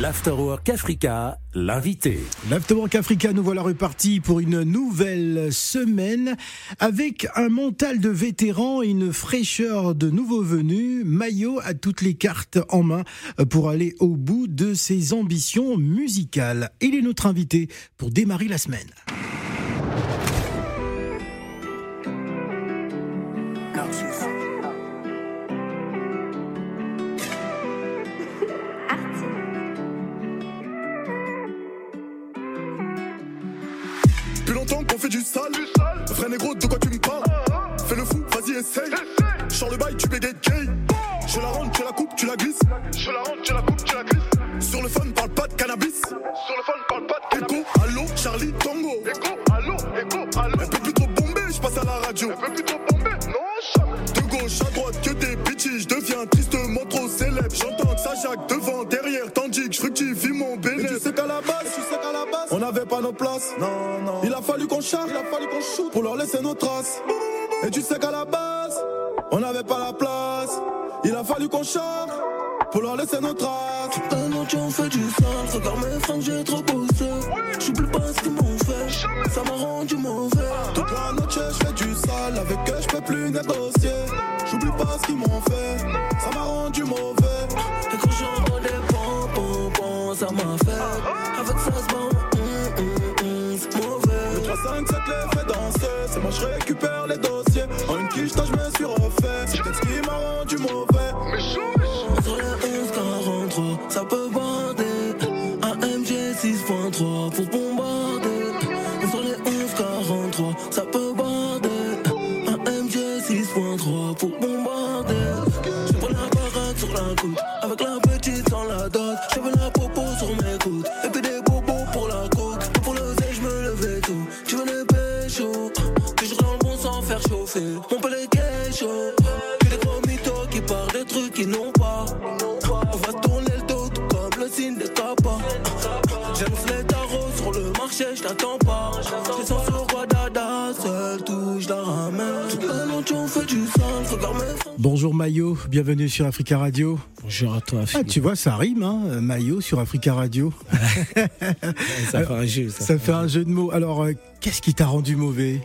L'Afterwork Africa, l'invité. L'Afterwork Africa, nous voilà repartis pour une nouvelle semaine avec un mental de vétérans et une fraîcheur de nouveaux venus. Maillot a toutes les cartes en main pour aller au bout de ses ambitions musicales. Il est notre invité pour démarrer la semaine. Non, non. Il a fallu qu'on charge, il a fallu qu'on shoot pour leur laisser nos traces. Et tu sais qu'à la base, on n'avait pas la place. Il a fallu qu'on charge pour leur laisser nos traces. Toute la nuit on fait du sale, regarde mes fringues, j'ai trop bossé. J'oublie pas ce qu'ils m'ont fait, ça m'a rendu mauvais. Toute la nuit je fais du sale, avec eux je peux plus négocier. J'oublie pas ce qu'ils m'ont fait, ça m'a rendu mauvais. Et quand j'envoie des pompons, ça m'a fait. Avec ça, c'est je récupère les dossiers. En une quiche, je le signe des tapas. J'annonce les tarots sur le marché, je t'attends pas. J'ai sans sur roi dada, seul tout, je la ramène. Toute la nuit on fait du sale, regarde mes fringues. Bonjour Maillot, bienvenue sur Africa Radio. Bonjour à toi, Ah, tu vois, ça rime, hein, Maillot sur Africa Radio. ça fait un jeu. Ça, Ça fait un jeu de mots. Alors, euh, qu'est-ce qui t'a rendu mauvais?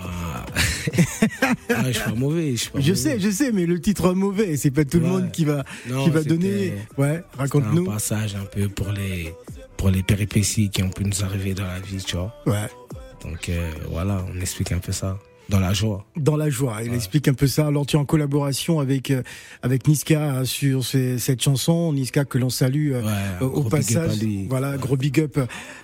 Bah, ah, je suis pas mauvais. Je, suis pas Je mauvais. sais, je sais, mais le titre mauvais, c'est pas tout le monde qui va, Non, qui va donner. Ouais, raconte-nous. un passage un peu pour les, pour les péripéties qui ont pu nous arriver dans la vie, tu vois. Ouais, Donc euh, voilà, on explique un peu ça. Dans la joie. dans la joie. Il explique un peu ça. Alors, tu es en collaboration avec, euh, avec Niska hein, sur ces- cette chanson. Niska que l'on salue euh, Ouais, au passage. Voilà, gros big up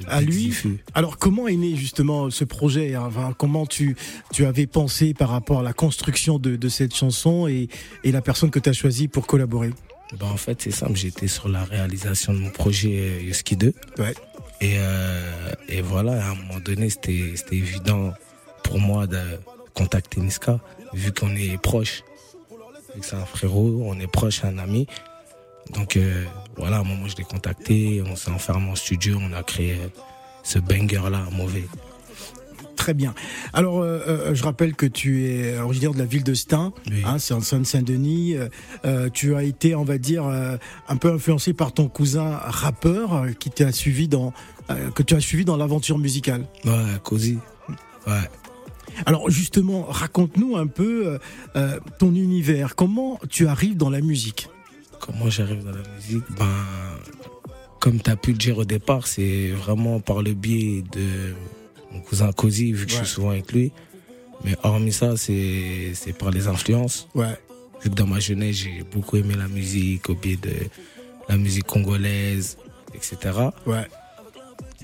à lui. Alors, comment est né justement ce projet hein? Enfin, Comment tu, tu avais pensé par rapport à la construction de, de cette chanson et, et la personne que tu as choisie pour collaborer? Bah, en fait, c'est simple. J'étais sur la réalisation de mon projet euh, Yoski 2. Ouais. Et, euh, et voilà, à un moment donné, c'était évident pour moi de contacter Niska, vu qu'on est proche. C'est un frérot, on est proche, un ami. Donc euh, voilà, à un moment, je l'ai contacté, on s'est enfermé en studio, on a créé euh, ce banger-là, mauvais. Très bien. Alors, euh, euh, je rappelle que tu es originaire de la ville de Stein, Oui. hein, c'est en Seine-Saint-Denis. Euh, tu as été, on va dire, un peu influencé par ton cousin rappeur qui t'a suivi dans, que tu as suivi dans l'aventure musicale. Ouais, Cozy. Ouais. Alors, justement, raconte-nous un peu euh, euh, ton univers. Comment tu arrives dans la musique? Comment j'arrive dans la musique? Ben, comme tu as pu le dire au départ, c'est vraiment par le biais de mon cousin Cozy, vu que je suis souvent avec lui. Mais hormis ça, c'est c'est par les influences. Ouais. Vu que dans ma jeunesse, j'ai beaucoup aimé la musique, au biais de la musique congolaise, etc. Ouais.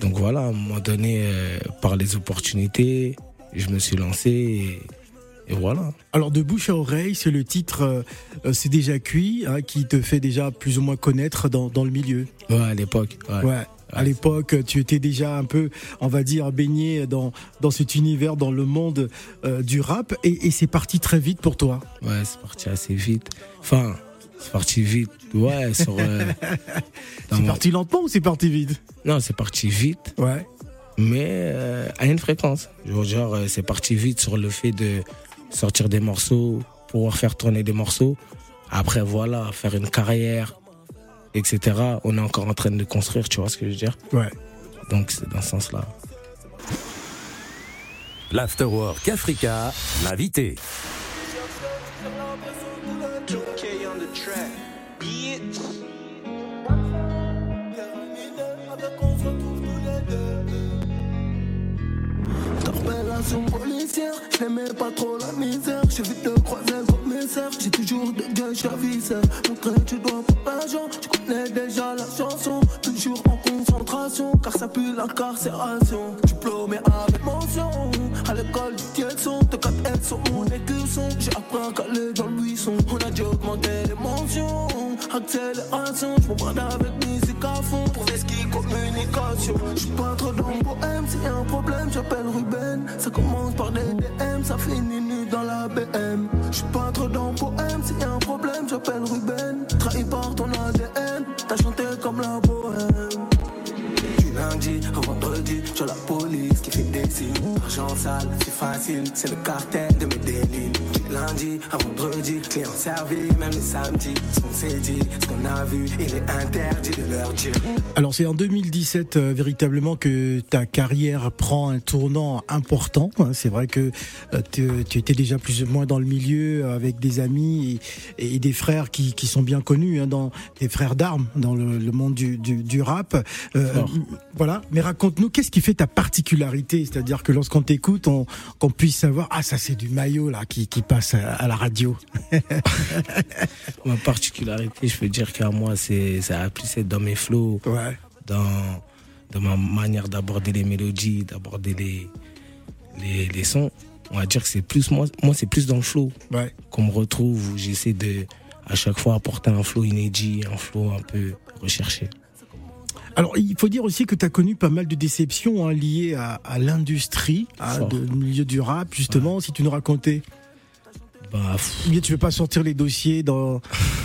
Donc voilà, à un moment donné, euh, par les opportunités, je me suis lancé et, et voilà. Alors, de bouche à oreille, c'est le titre euh, euh, C'est déjà cuit, hein, qui te fait déjà plus ou moins connaître dans, dans le milieu. Ouais, à l'époque. Ouais. Ouais. À l'époque, tu étais déjà un peu, on va dire, baigné dans, dans cet univers, dans le monde euh, du rap, et, et c'est parti très vite pour toi. Ouais, c'est parti assez vite. Enfin, c'est parti vite. Ouais, euh, C'est parti lentement ou c'est parti vite? Non, c'est parti vite, Ouais. Mais euh, à une fréquence. Genre, genre, euh, c'est parti vite sur le fait de sortir des morceaux, pouvoir faire tourner des morceaux. Après, voilà, faire une carrière etc. On est encore en train de construire, tu vois ce que je veux dire? Ouais. Donc c'est dans ce sens-là. L'Afterwork Africa, l'invité. Interpellation policière, je pas trop la misère. J'ai vite de croiser le commissaire, j'ai toujours de Dieu chavisseur. Montrer tu dois pour l'argent, tu connais déjà la chanson. Toujours en concentration, car ça pue l'incarcération. Diplômé avec mention, à l'école du Tielson, de 4 aides sur mon écusson. J'ai appris à caler dans le buisson, on a dû augmenter les mentions. Accélération, je m'en avec musique à fond, pour ce qui communication. Je suis pas trop dans le y a un problème, j'appelle Ruben. Ça commence par des DM, ça finit nu dans la BM. Je suis pas trop dans le poème, a un problème, j'appelle Ruben. Trahi par ton ADN, t'as chanté comme la bohème. Lundi au vendredi, j'ai la police qui fait des signes. Argent sale, c'est facile, c'est le cartel de mes délits. Du lundi à vendredi, client servi, même les samedis. Ce qu'on s'est dit, ce qu'on a vu, il est interdit de leur dire. Alors c'est en 2017 euh, véritablement que ta carrière prend un tournant important. hein. C'est vrai que euh, tu, tu étais déjà plus ou moins dans le milieu euh, avec des amis et, et des frères qui, qui sont bien connus, hein, dans des frères d'armes dans le, le monde du, du, du rap. Euh. Voilà. Mais raconte-nous qu'est-ce qui fait ta particularité, c'est-à-dire que lorsqu'on t'écoute, on, qu'on puisse savoir ah ça c'est du maillot là qui, qui passe à, à la radio. Ma particularité, je peux dire qu'à moi, c'est ça a plus être dans mes flows, Ouais. dans, dans ma manière d'aborder les mélodies, d'aborder les, les, les sons. On va dire que c'est plus moi, moi c'est plus dans le flow Ouais. qu'on me retrouve où j'essaie de à chaque fois apporter un flow inédit, un flow un peu recherché. Alors, il faut dire aussi que tu as connu pas mal de déceptions hein, liées à, à l'industrie, hein, de- du milieu du rap, justement, si tu nous racontais. Bah, Ou bien tu veux pas sortir les dossiers dans,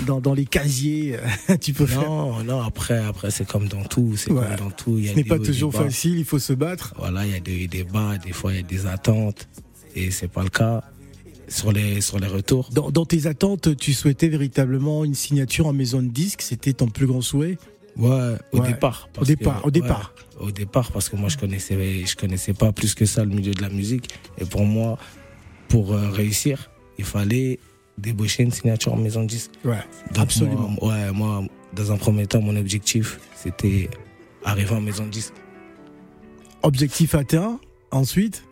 dans, dans les casiers, tu peux faire. non, non, après, après c'est comme dans tout, c'est Ouais. comme dans tout. Il y a Ce n'est pas toujours facile, il faut se battre. Voilà, il y a des, bas, des fois il y a des attentes, et c'est pas le cas sur les sur les retours. Dans, dans tes attentes, tu souhaitais véritablement une signature en maison de disque, c'était ton plus grand souhait? Ouais, au Ouais. départ. Au départ, au départ. au départ, parce que moi je connaissais, je connaissais pas plus que ça le milieu de la musique, et pour moi, pour euh, réussir, il fallait débaucher une signature en maison de disque. Ouais, Donc, absolument. moi, ouais, moi, dans un premier temps, mon objectif, c'était arriver en maison de disque. Objectif atteint, ensuite?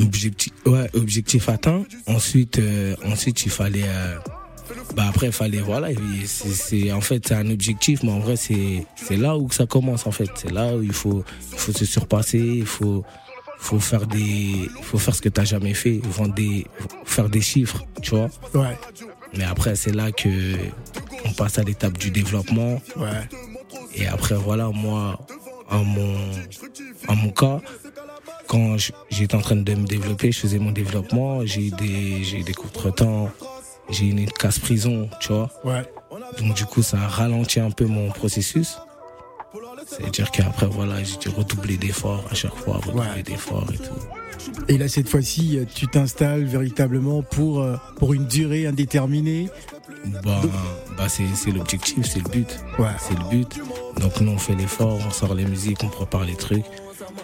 Objectif, ouais, objectif atteint. Ensuite, euh, ensuite, il fallait, euh, bah après, il fallait, voilà, c'est, en fait, c'est un objectif, mais en vrai, c'est, c'est là où ça commence, en fait. C'est là où il faut, il faut se surpasser, il faut, faut faire des, faut faire ce que t'as jamais fait, vendre des, faire des chiffres, tu vois. Ouais, Mais après, c'est là que on passe à l'étape du développement. ouais. Et après, voilà, moi, en mon, en mon cas, quand j'étais en train de me développer, je faisais mon développement, j'ai eu des, j'ai eu des contretemps, j'ai une casse-prison, tu vois. Ouais. Donc, du coup, ça a ralenti un peu mon processus. C'est-à-dire qu'après, voilà, j'ai dû redoubler d'efforts à chaque fois, redoubler Ouais. d'efforts et tout. Et là, cette fois-ci, tu t'installes véritablement pour, euh, pour une durée indéterminée. Bah, bah c'est, c'est l'objectif, c'est le but. Ouais. C'est le but. Donc, nous, on fait l'effort, on sort les musiques, on prépare les trucs.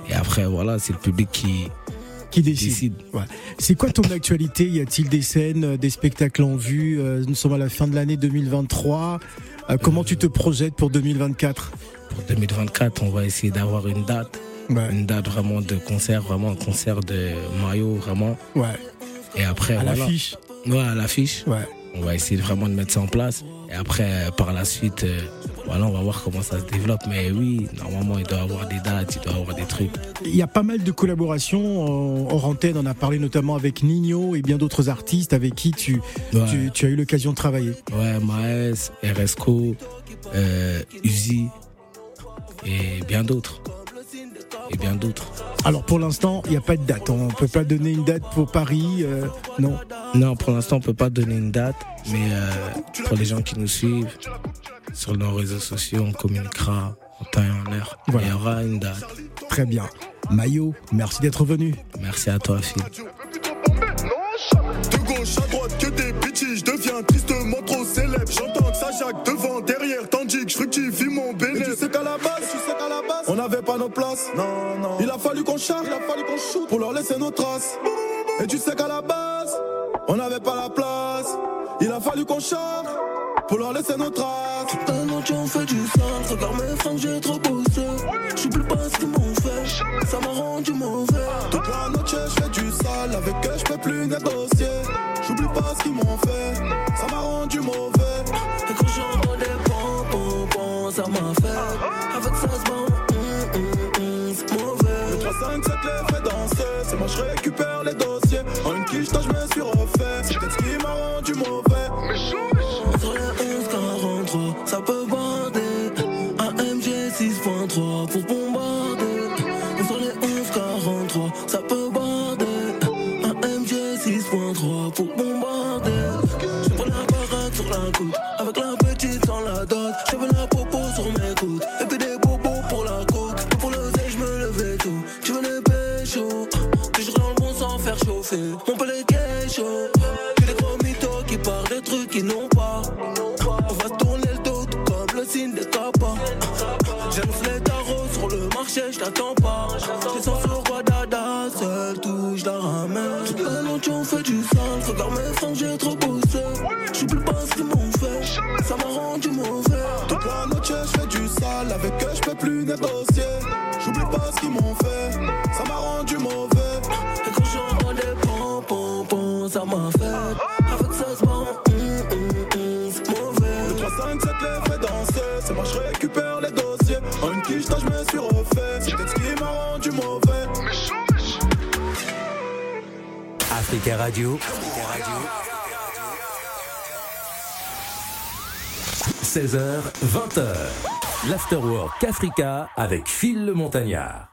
Et après, voilà, c'est le public qui Qui décide. Ouais. C'est quoi ton actualité? Y a-t-il des scènes, euh, des spectacles en vue? Euh, Nous sommes à la fin de l'année 2023. Euh, comment tu te projettes pour 2024 Pour 2024, on va essayer d'avoir une date. Ouais. Une date vraiment de concert, vraiment un concert de maillot, vraiment. Ouais. Et après, À voilà. l'affiche. Ouais, à l'affiche. Ouais. On va essayer vraiment de mettre ça en place. Et après, par la suite, voilà, on va voir comment ça se développe. Mais oui, normalement, il doit y avoir des dates, il doit y avoir des trucs. Il y a pas mal de collaborations. En- Hors antenne, on a parlé notamment avec Nino et bien d'autres artistes avec qui tu, Ouais. tu, tu as eu l'occasion de travailler. Ouais, Maes, RSCO, euh, Uzi et bien d'autres. Et bien d'autres. Alors pour l'instant, il n'y a pas de date. On peut pas donner une date pour Paris. euh, non. Non, pour l'instant, on peut pas donner une date, mais euh, pour les gens qui nous suivent sur nos réseaux sociaux, on communiquera en temps et en heure. Voilà. Il y aura une date. Très bien. Mayo, merci d'être venu. Merci à toi, Phil. De gauche à droite que des bitches, je deviens tristement trop célèbre. J'entends que ça jaque devant, derrière, Non, non. Il a fallu qu'on charge, il a fallu qu'on shoot pour leur laisser nos traces. Et tu sais qu'à la base, on n'avait pas la place. Il a fallu qu'on charge pour leur laisser nos traces. Toute la nuit on fait du sale, regarde mes fringues, j'ai trop bossé. J'oublie pas ce qu'ils m'ont fait, ça m'a rendu mauvais. Toute la nuit je fais du sale, avec eux je peux plus négocier. J'oublie pas ce qu'ils m'ont fait, ça m'a rendu mauvais. Et quand j'envoie des pompons, ça m'a fait. C'est moi je récupère les dossiers. En une quiche, je me suis refait, c'est peut-être ce qui m'a rendu mauvais. Les 11 43, ça peut bander. Un MG 6.3 pour bombarder. Entre les 11 43, ça peut bander. Un MG 6.3 pour bombarder. Je prends la baraque sur la côte, avec la petite sans la dot. J'avais la popo sur mes côtes, seul tout, je la du sale, regarde mes fringues, j'ai trop bossé. J'oublie pas ce qu'ils m'ont fait, ça m'a rendu mauvais. Toute la je fais du sale, avec eux je peux plus négocier. J'oublie pas ce qu'ils m'ont fait, ça m'a rendu mauvais. Et quand j'envoie des pompons, ça m'a fait. Avec ça, c'est mauvais. Le 3, 5, 7 les fait danser, c'est moi je récupère les dossiers. En une quiche, je suis refait, Africa Radio. 16h, 20h. L'Afterwork Africa avec Phil le Montagnard.